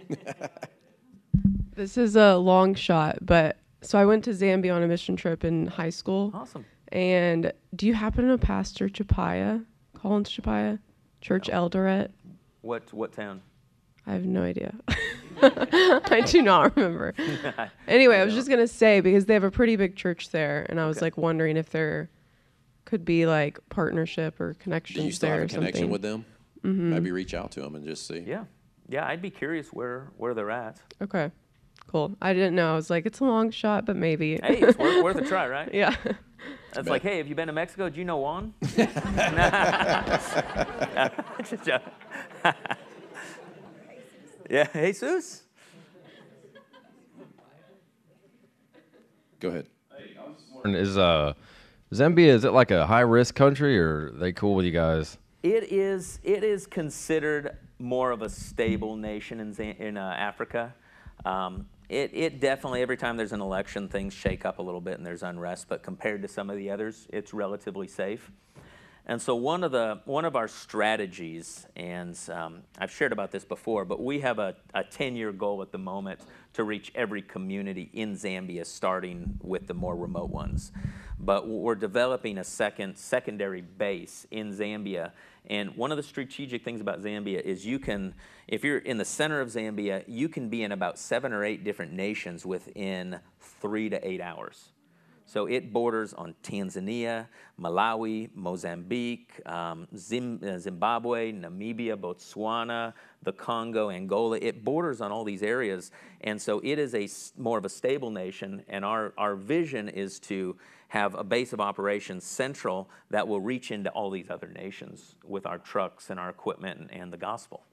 This is a long shot, but so I went to Zambia on a mission trip in high school. Awesome. And do you happen to know Pastor Chapaya, Collins Chapaya, Church Eldoret? What, what town? I have no idea. I do not remember. Anyway, I was just gonna say because they have a pretty big church there, and I was Okay. like wondering if there could be like partnership or Do connections you still there have a or connection something. with them? Maybe reach out to them and just see. Yeah. Yeah, I'd be curious where, where they're at. Okay, cool. I didn't know. I was like, it's a long shot, but maybe. Hey, it's worth, worth a try, right? yeah. It's like, hey, have you been to Mexico? Do you know Juan? Just joking. yeah, Jesus. Go ahead. Hey, Is uh Zambia is it like a high risk country or are they cool with you guys? It is. It is considered more of a stable nation in in uh, Africa. Um, it, it definitely every time there's an election, things shake up a little bit and there's unrest. But compared to some of the others, it's relatively safe. And so one of the one of our strategies, and um, I've shared about this before, but we have a, a 10-year goal at the moment to reach every community in Zambia, starting with the more remote ones. But we're developing a second secondary base in Zambia. And one of the strategic things about Zambia is you can, if you're in the center of Zambia, you can be in about seven or eight different nations within three to eight hours. So it borders on Tanzania, Malawi, Mozambique, um, uh, Zimbabwe, Namibia, Botswana, the Congo, Angola. It borders on all these areas. And so it is a more of a stable nation. And our, our vision is to have a base of operations central that will reach into all these other nations with our trucks and our equipment and, and the gospel.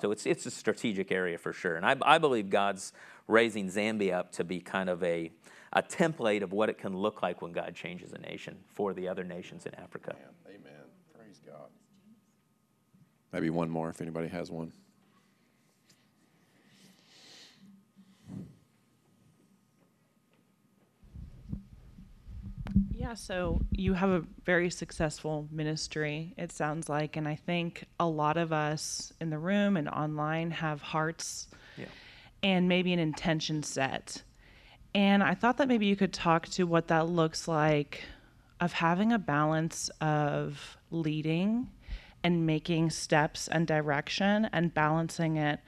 So it's, it's a strategic area for sure. And I, I believe God's raising Zambia up to be kind of a, a template of what it can look like when God changes a nation for the other nations in Africa. Amen. Praise God. Maybe one more if anybody has one. Yeah, Yeah, so you have a very successful ministry, it sounds like. And I think a lot of us in the room and online have hearts Yeah. and maybe an intention set. And I thought that maybe you could talk to what that looks like of having a balance of leading and making steps and direction and balancing it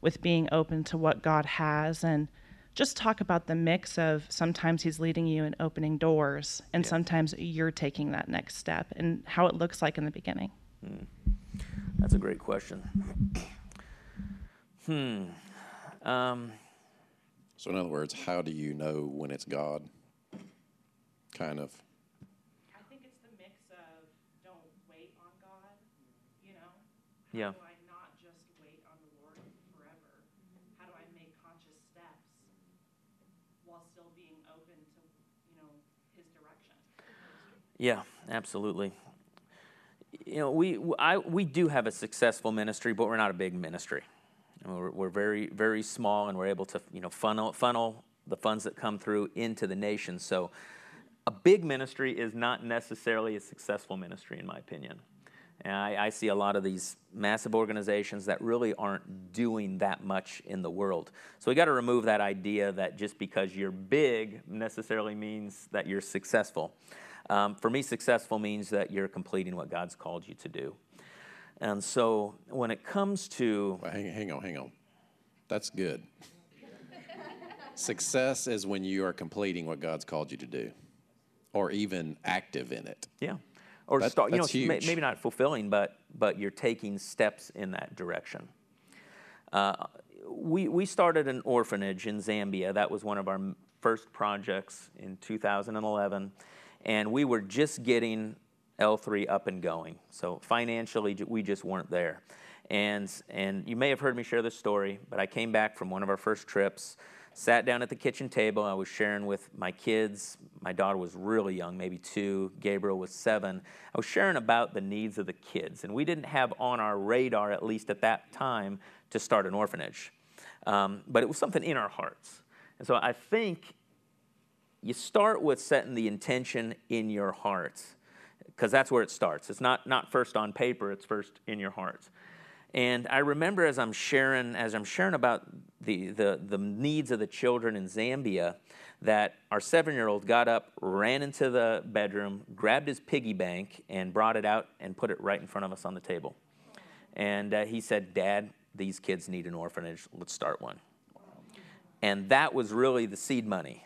with being open to what God has and just talk about the mix of sometimes he's leading you and opening doors and sometimes you're taking that next step and how it looks like in the beginning. That's a great question. Hmm. Um, So, in other words, how do you know when it's God? Kind of. I think it's the mix of don't wait on God, you know? Yeah. Do I not just wait on the Lord forever? How do I make conscious steps while still being open to, you know, His direction? Yeah, absolutely. You know, we I we do have a successful ministry, but we're not a big ministry. Mean, we're, we're very very small, and we're able to you know funnel funnel the funds that come through into the nation. So, a big ministry is not necessarily a successful ministry, in my opinion. And I, I see a lot of these massive organizations that really aren't doing that much in the world. So we got to remove that idea that just because you're big necessarily means that you're successful. Um, for me, successful means that you're completing what God's called you to do. And so when it comes to. Well, hang, hang on, hang on. That's good. Success is when you are completing what God's called you to do, or even active in it. Yeah. Or That- start, you know, huge. maybe not fulfilling, but but you're taking steps in that direction. Uh, we we started an orphanage in Zambia. That was one of our first projects in 2011, and we were just getting L3 up and going. So financially, we just weren't there. And and you may have heard me share this story, but I came back from one of our first trips sat down at the kitchen table. I was sharing with my kids. My daughter was really young, maybe two. Gabriel was seven. I was sharing about the needs of the kids. And we didn't have on our radar, at least at that time, to start an orphanage. Um, but it was something in our hearts. And so I think you start with setting the intention in your heart because that's where it starts. It's not, not first on paper, it's first in your hearts. And I remember as I'm sharing, as I'm sharing about the, the, the needs of the children in Zambia, that our seven year old got up, ran into the bedroom, grabbed his piggy bank, and brought it out and put it right in front of us on the table. And uh, he said, Dad, these kids need an orphanage. Let's start one. And that was really the seed money.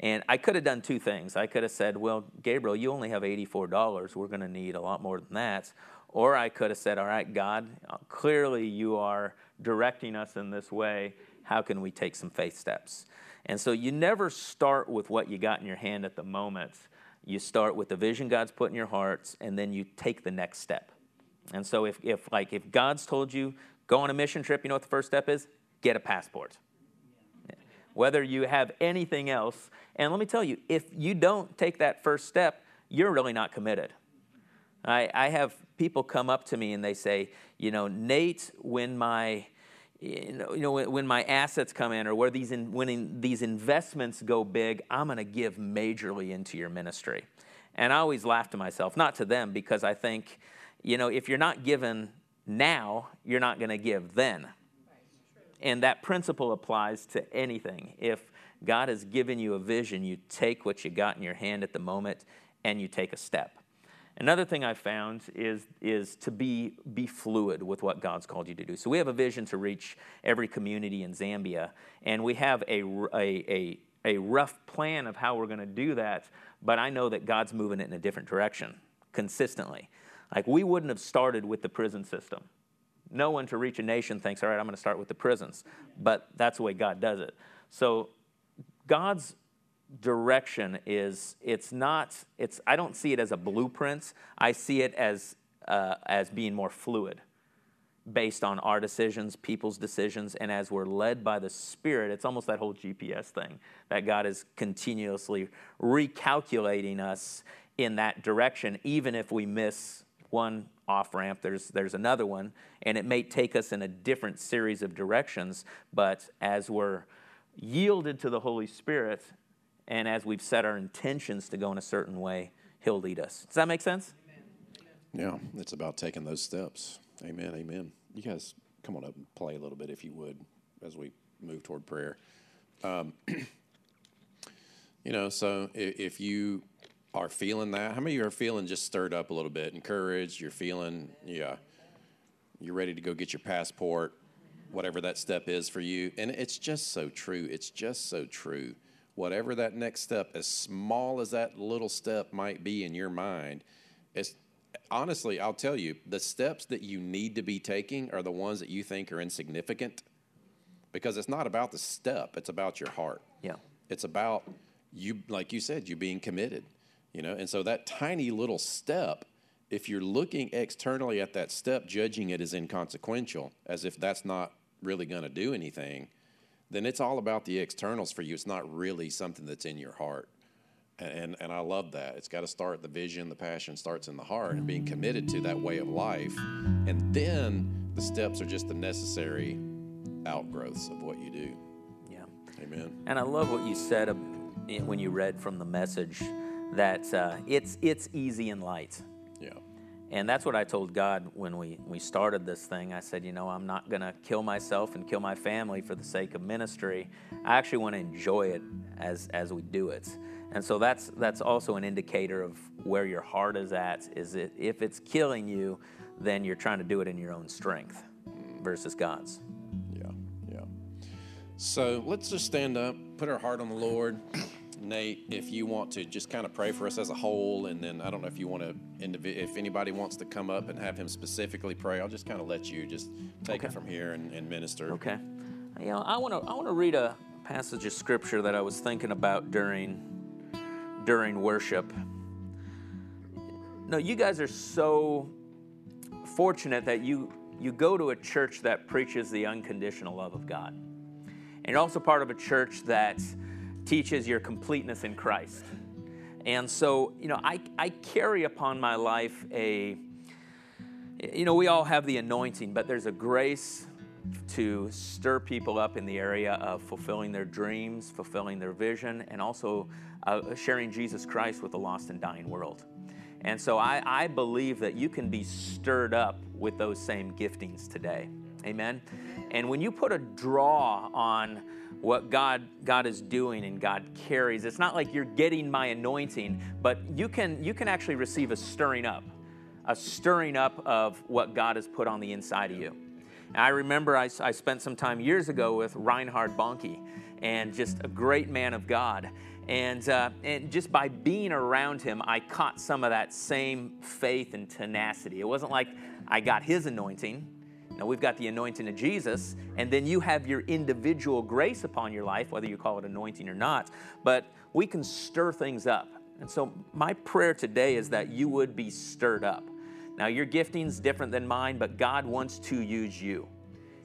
And I could have done two things. I could have said, Well, Gabriel, you only have $84. We're going to need a lot more than that. Or I could have said, All right, God, clearly you are directing us in this way. How can we take some faith steps? And so you never start with what you got in your hand at the moment. You start with the vision God's put in your hearts, and then you take the next step. And so if, if like if God's told you go on a mission trip, you know what the first step is? Get a passport. Whether you have anything else, and let me tell you, if you don't take that first step, you're really not committed. I, I have people come up to me and they say, you know, Nate, when my you know, you know when, when my assets come in or where these in, when in, these investments go big, I'm going to give majorly into your ministry. And I always laugh to myself, not to them, because I think, you know, if you're not given now, you're not going to give then. And that principle applies to anything. If God has given you a vision, you take what you got in your hand at the moment and you take a step. Another thing I found is, is to be, be fluid with what God's called you to do. So we have a vision to reach every community in Zambia, and we have a, a, a, a rough plan of how we're going to do that, but I know that God's moving it in a different direction consistently. Like we wouldn't have started with the prison system. No one to reach a nation thinks, all right, I'm going to start with the prisons. But that's the way God does it. So God's direction is it's not it's i don't see it as a blueprint i see it as uh, as being more fluid based on our decisions people's decisions and as we're led by the spirit it's almost that whole gps thing that god is continuously recalculating us in that direction even if we miss one off ramp there's there's another one and it may take us in a different series of directions but as we're yielded to the holy spirit And as we've set our intentions to go in a certain way, He'll lead us. Does that make sense? Yeah, it's about taking those steps. Amen, amen. You guys come on up and play a little bit if you would as we move toward prayer. Um, you know, so if, if you are feeling that, how many of you are feeling just stirred up a little bit, encouraged? You're feeling, yeah, you're ready to go get your passport, whatever that step is for you. And it's just so true. It's just so true. Whatever that next step, as small as that little step might be in your mind, it's honestly, I'll tell you, the steps that you need to be taking are the ones that you think are insignificant because it's not about the step, it's about your heart. Yeah. It's about you, like you said, you being committed, you know? And so that tiny little step, if you're looking externally at that step, judging it as inconsequential, as if that's not really going to do anything, then it's all about the externals for you. It's not really something that's in your heart. And, and, and I love that. It's got to start, the vision, the passion starts in the heart and being committed to that way of life. And then the steps are just the necessary outgrowths of what you do. Yeah. Amen. And I love what you said when you read from the message that uh, it's, it's easy and light. Yeah. And that's what I told God when we, we started this thing. I said, you know, I'm not going to kill myself and kill my family for the sake of ministry. I actually want to enjoy it as, as we do it. And so that's, that's also an indicator of where your heart is at. Is it, if it's killing you, then you're trying to do it in your own strength versus God's. Yeah, yeah. So let's just stand up, put our heart on the Lord. Nate, if you want to just kind of pray for us as a whole, and then I don't know if you want to, if anybody wants to come up and have him specifically pray, I'll just kind of let you just take Okay. it from here and, and minister. Okay. You know, I want to I want to read a passage of scripture that I was thinking about during during worship. No, you guys are so fortunate that you you go to a church that preaches the unconditional love of God. And also part of a church that teaches your completeness in Christ. And so, you know, I, I carry upon my life a, you know, we all have the anointing, but there's a grace to stir people up in the area of fulfilling their dreams, fulfilling their vision, and also uh, sharing Jesus Christ with the lost and dying world. And so I, I believe that you can be stirred up with those same giftings today. Amen. And when you put a draw on what God God is doing and God carries, it's not like you're getting my anointing, but you can you can actually receive a stirring up, a stirring up of what God has put on the inside of you. I remember I, I spent some time years ago with Reinhard Bonnke, and just a great man of God. And, uh, and just by being around him, I caught some of that same faith and tenacity. It wasn't like I got his anointing. Now, we've got the anointing of Jesus, and then you have your individual grace upon your life, whether you call it anointing or not. But we can stir things up. And so, my prayer today is that you would be stirred up. Now, your gifting's different than mine, but God wants to use you.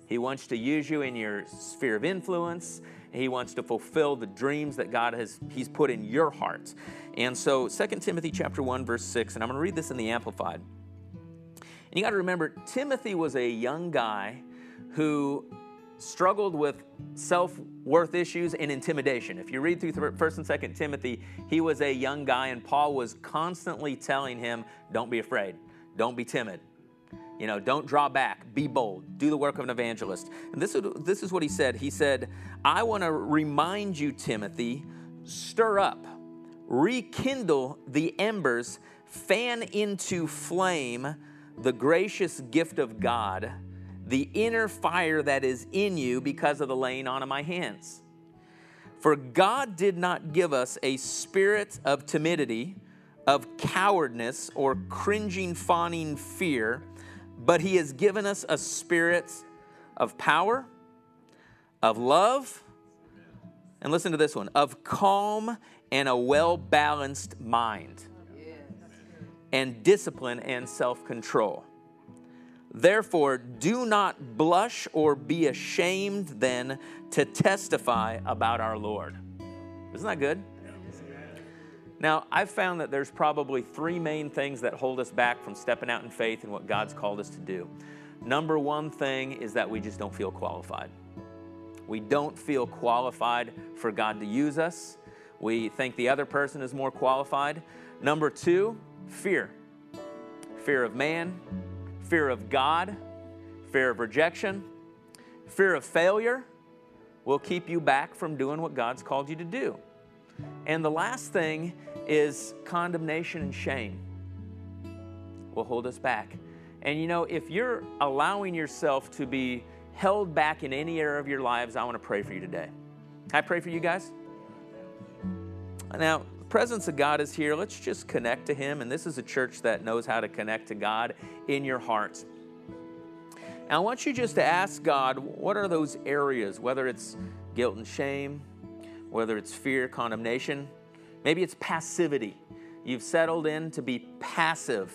He wants to use you in your sphere of influence. He wants to fulfill the dreams that God has He's put in your heart. And so 2 Timothy chapter 1, verse 6, and I'm going to read this in the Amplified. And you got to remember, Timothy was a young guy who struggled with self-worth issues and intimidation. If you read through 1st and 2nd Timothy, he was a young guy and Paul was constantly telling him, don't be afraid. Don't be timid. You know, don't draw back. Be bold. Do the work of an evangelist. And this is, this is what he said. He said, I want to remind you, Timothy, stir up, rekindle the embers, fan into flame the gracious gift of God, the inner fire that is in you because of the laying on of my hands. For God did not give us a spirit of timidity, of cowardness, or cringing, fawning fear, but He has given us a spirit of power, of love, and listen to this one of calm and a well balanced mind, and discipline and self control. Therefore, do not blush or be ashamed then to testify about our Lord. Isn't that good? Now, I've found that there's probably three main things that hold us back from stepping out in faith and what God's called us to do. Number one thing is that we just don't feel qualified. We don't feel qualified for God to use us. We think the other person is more qualified. Number two, fear fear of man, fear of God, fear of rejection, fear of failure will keep you back from doing what God's called you to do. And the last thing is condemnation and shame will hold us back. And you know, if you're allowing yourself to be held back in any area of your lives, I want to pray for you today. I pray for you guys? Now, presence of God is here. Let's just connect to Him. And this is a church that knows how to connect to God in your heart. And I want you just to ask God, what are those areas, whether it's guilt and shame, whether it's fear, condemnation, maybe it's passivity. You've settled in to be passive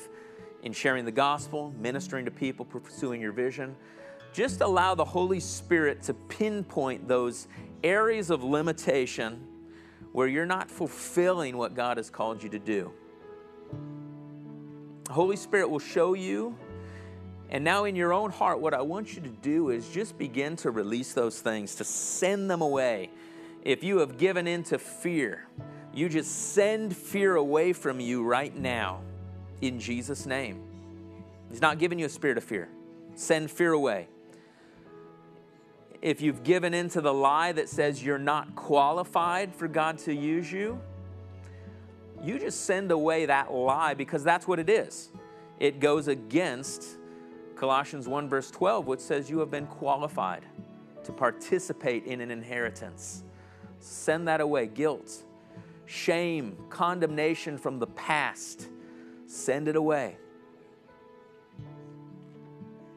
in sharing the gospel, ministering to people, pursuing your vision. Just allow the Holy Spirit to pinpoint those areas of limitation where you're not fulfilling what God has called you to do. Holy Spirit will show you. And now, in your own heart, what I want you to do is just begin to release those things, to send them away. If you have given in to fear, you just send fear away from you right now in Jesus' name. He's not giving you a spirit of fear. Send fear away if you've given into the lie that says you're not qualified for God to use you, you just send away that lie because that's what it is. It goes against Colossians 1, verse 12, which says you have been qualified to participate in an inheritance. Send that away. Guilt, shame, condemnation from the past, send it away.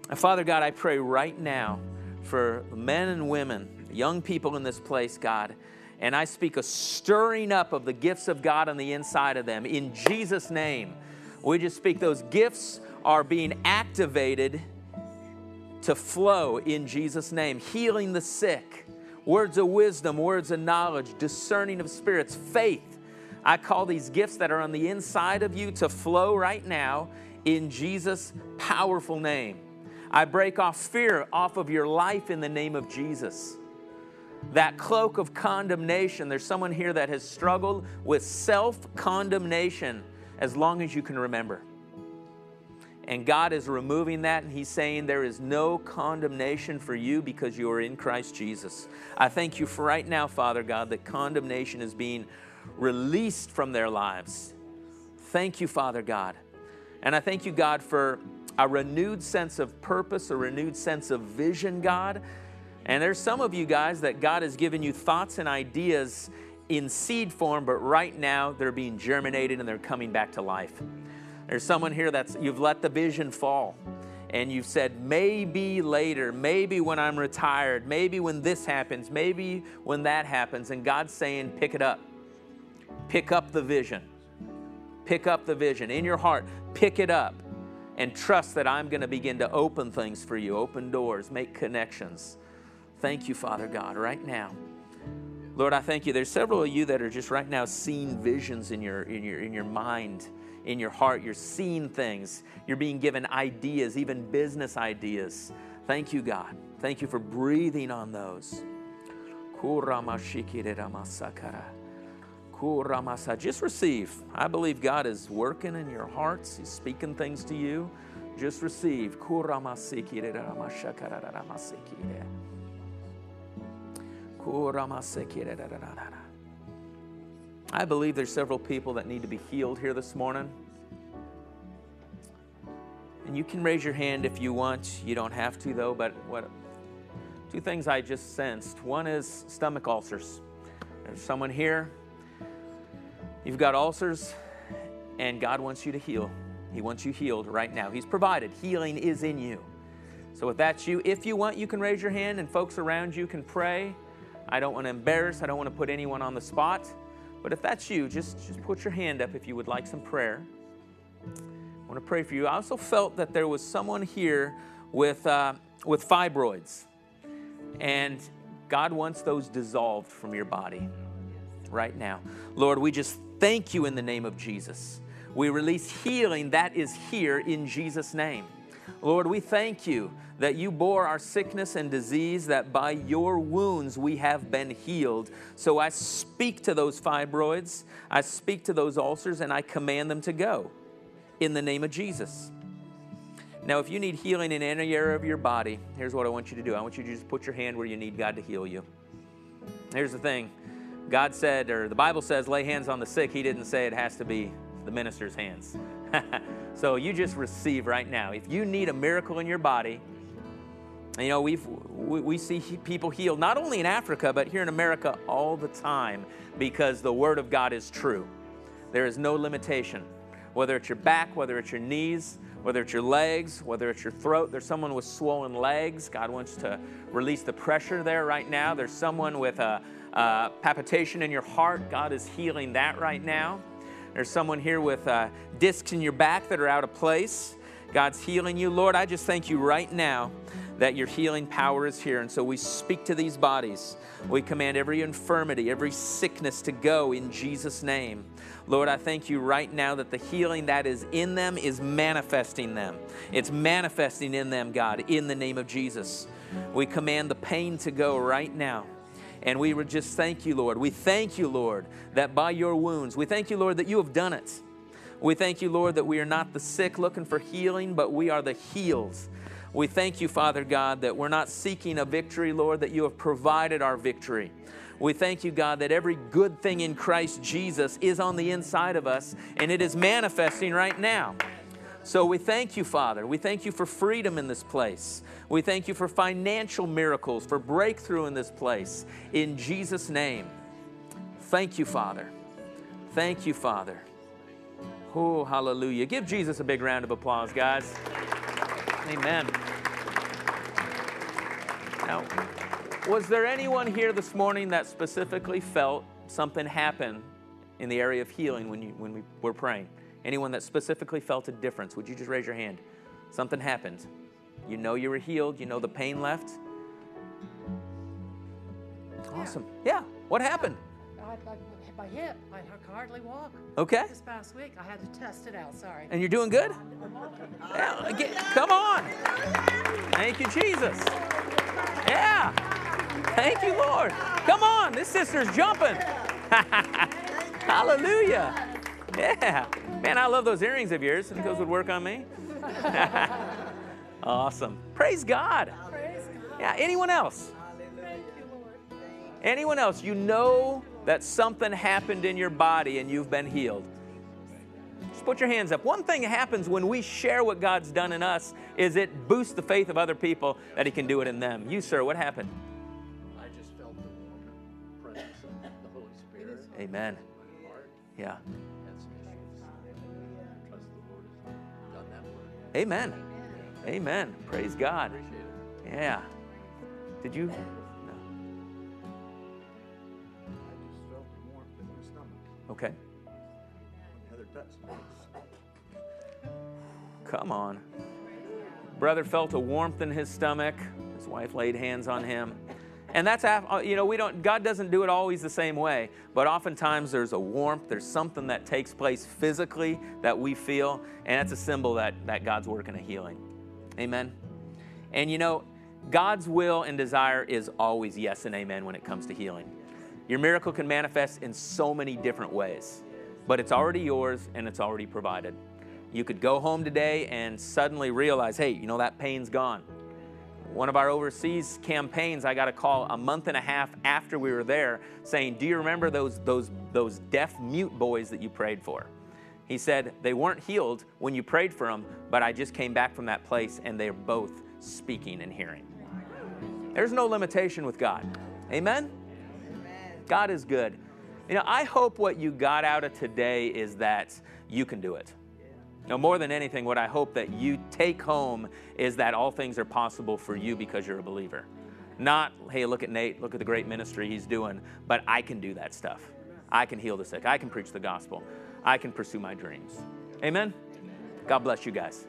And Father God, I pray right now for men and women, young people in this place, God. And I speak a stirring up of the gifts of God on the inside of them. In Jesus' name, we just speak those gifts are being activated to flow in Jesus' name, healing the sick, words of wisdom, words of knowledge, discerning of spirits, faith. I call these gifts that are on the inside of you to flow right now in Jesus' powerful name. I break off fear off of your life in the name of Jesus. That cloak of condemnation, there's someone here that has struggled with self condemnation as long as you can remember. And God is removing that, and He's saying there is no condemnation for you because you are in Christ Jesus. I thank you for right now, Father God, that condemnation is being released from their lives. Thank you, Father God. And I thank you, God, for a renewed sense of purpose, a renewed sense of vision, God. And there's some of you guys that God has given you thoughts and ideas in seed form, but right now they're being germinated and they're coming back to life. There's someone here that's you've let the vision fall and you've said, maybe later, maybe when I'm retired, maybe when this happens, maybe when that happens. And God's saying, pick it up. Pick up the vision. Pick up the vision in your heart. Pick it up and trust that I'm going to begin to open things for you, open doors, make connections. Thank you, Father God, right now. Lord, I thank you. There's several of you that are just right now seeing visions in your, in your, in your mind, in your heart. You're seeing things. You're being given ideas, even business ideas. Thank you, God. Thank you for breathing on those. Just receive. I believe God is working in your hearts. He's speaking things to you. Just receive. I believe there's several people that need to be healed here this morning. And you can raise your hand if you want. You don't have to, though. But what two things I just sensed one is stomach ulcers. There's someone here You've got ulcers, and God wants you to heal. He wants you healed right now. He's provided. Healing is in you. So, if that's you, if you want, you can raise your hand, and folks around you can pray. I don't want to embarrass, I don't want to put anyone on the spot. But if that's you, just, just put your hand up if you would like some prayer. I want to pray for you. I also felt that there was someone here with, uh, with fibroids, and God wants those dissolved from your body right now. Lord, we just thank you in the name of Jesus. We release healing that is here in Jesus' name. Lord, we thank you that you bore our sickness and disease, that by your wounds we have been healed. So I speak to those fibroids, I speak to those ulcers, and I command them to go in the name of Jesus. Now, if you need healing in any area of your body, here's what I want you to do I want you to just put your hand where you need God to heal you. Here's the thing God said, or the Bible says, lay hands on the sick. He didn't say it has to be the minister's hands. so you just receive right now. If you need a miracle in your body, you know, we've, we, we see people healed not only in Africa, but here in America all the time because the Word of God is true. There is no limitation. Whether it's your back, whether it's your knees, whether it's your legs, whether it's your throat. There's someone with swollen legs. God wants to release the pressure there right now. There's someone with a, a palpitation in your heart. God is healing that right now. There's someone here with uh, discs in your back that are out of place. God's healing you. Lord, I just thank you right now that your healing power is here. And so we speak to these bodies. We command every infirmity, every sickness to go in Jesus' name. Lord, I thank you right now that the healing that is in them is manifesting them. It's manifesting in them, God, in the name of Jesus. We command the pain to go right now. And we would just thank you, Lord. We thank you, Lord, that by your wounds, we thank you, Lord, that you have done it. We thank you, Lord, that we are not the sick looking for healing, but we are the healed. We thank you, Father God, that we're not seeking a victory, Lord, that you have provided our victory. We thank you, God, that every good thing in Christ Jesus is on the inside of us and it is manifesting right now. So we thank you, Father. We thank you for freedom in this place. We thank you for financial miracles, for breakthrough in this place. In Jesus' name. Thank you, Father. Thank you, Father. Oh, hallelujah. Give Jesus a big round of applause, guys. Amen. Now, was there anyone here this morning that specifically felt something happen in the area of healing when, you, when we were praying? Anyone that specifically felt a difference? Would you just raise your hand? Something happened. You know you were healed. You know the pain left. Awesome. Yeah. What happened? I, I, my hip, I could hardly walk. Okay. This past week, I had to test it out. Sorry. And you're doing good? Yeah, come on. Thank you, Jesus. Yeah. Thank you, Lord. Come on. This sister's jumping. Hallelujah. Yeah. Man, I love those earrings of yours. Think those would work on me? awesome. Praise God. Yeah. Anyone else? Anyone else? You know that something happened in your body and you've been healed. Just put your hands up. One thing that happens when we share what God's done in us is it boosts the faith of other people that He can do it in them. You, sir, what happened? I just felt the warm presence of the Holy Spirit. Amen. in my heart. Yeah. Work. Amen. Amen. Praise God. Appreciate it. Yeah. Did you? I just felt warmth in my stomach Okay. Heather touched me. Come on. Brother felt a warmth in his stomach. His wife laid hands on him. And that's, uh, you know, we don't, God doesn't do it always the same way, but oftentimes there's a warmth, there's something that takes place physically that we feel, and that's a symbol that, that God's working a healing. Amen. And you know, God's will and desire is always yes and amen when it comes to healing. Your miracle can manifest in so many different ways, but it's already yours and it's already provided. You could go home today and suddenly realize, hey, you know, that pain's gone. One of our overseas campaigns, I got a call a month and a half after we were there saying, Do you remember those, those, those deaf mute boys that you prayed for? He said, They weren't healed when you prayed for them, but I just came back from that place and they're both speaking and hearing. There's no limitation with God. Amen? God is good. You know, I hope what you got out of today is that you can do it. Now, more than anything, what I hope that you take home is that all things are possible for you because you're a believer. Not, hey, look at Nate, look at the great ministry he's doing, but I can do that stuff. I can heal the sick, I can preach the gospel, I can pursue my dreams. Amen? God bless you guys.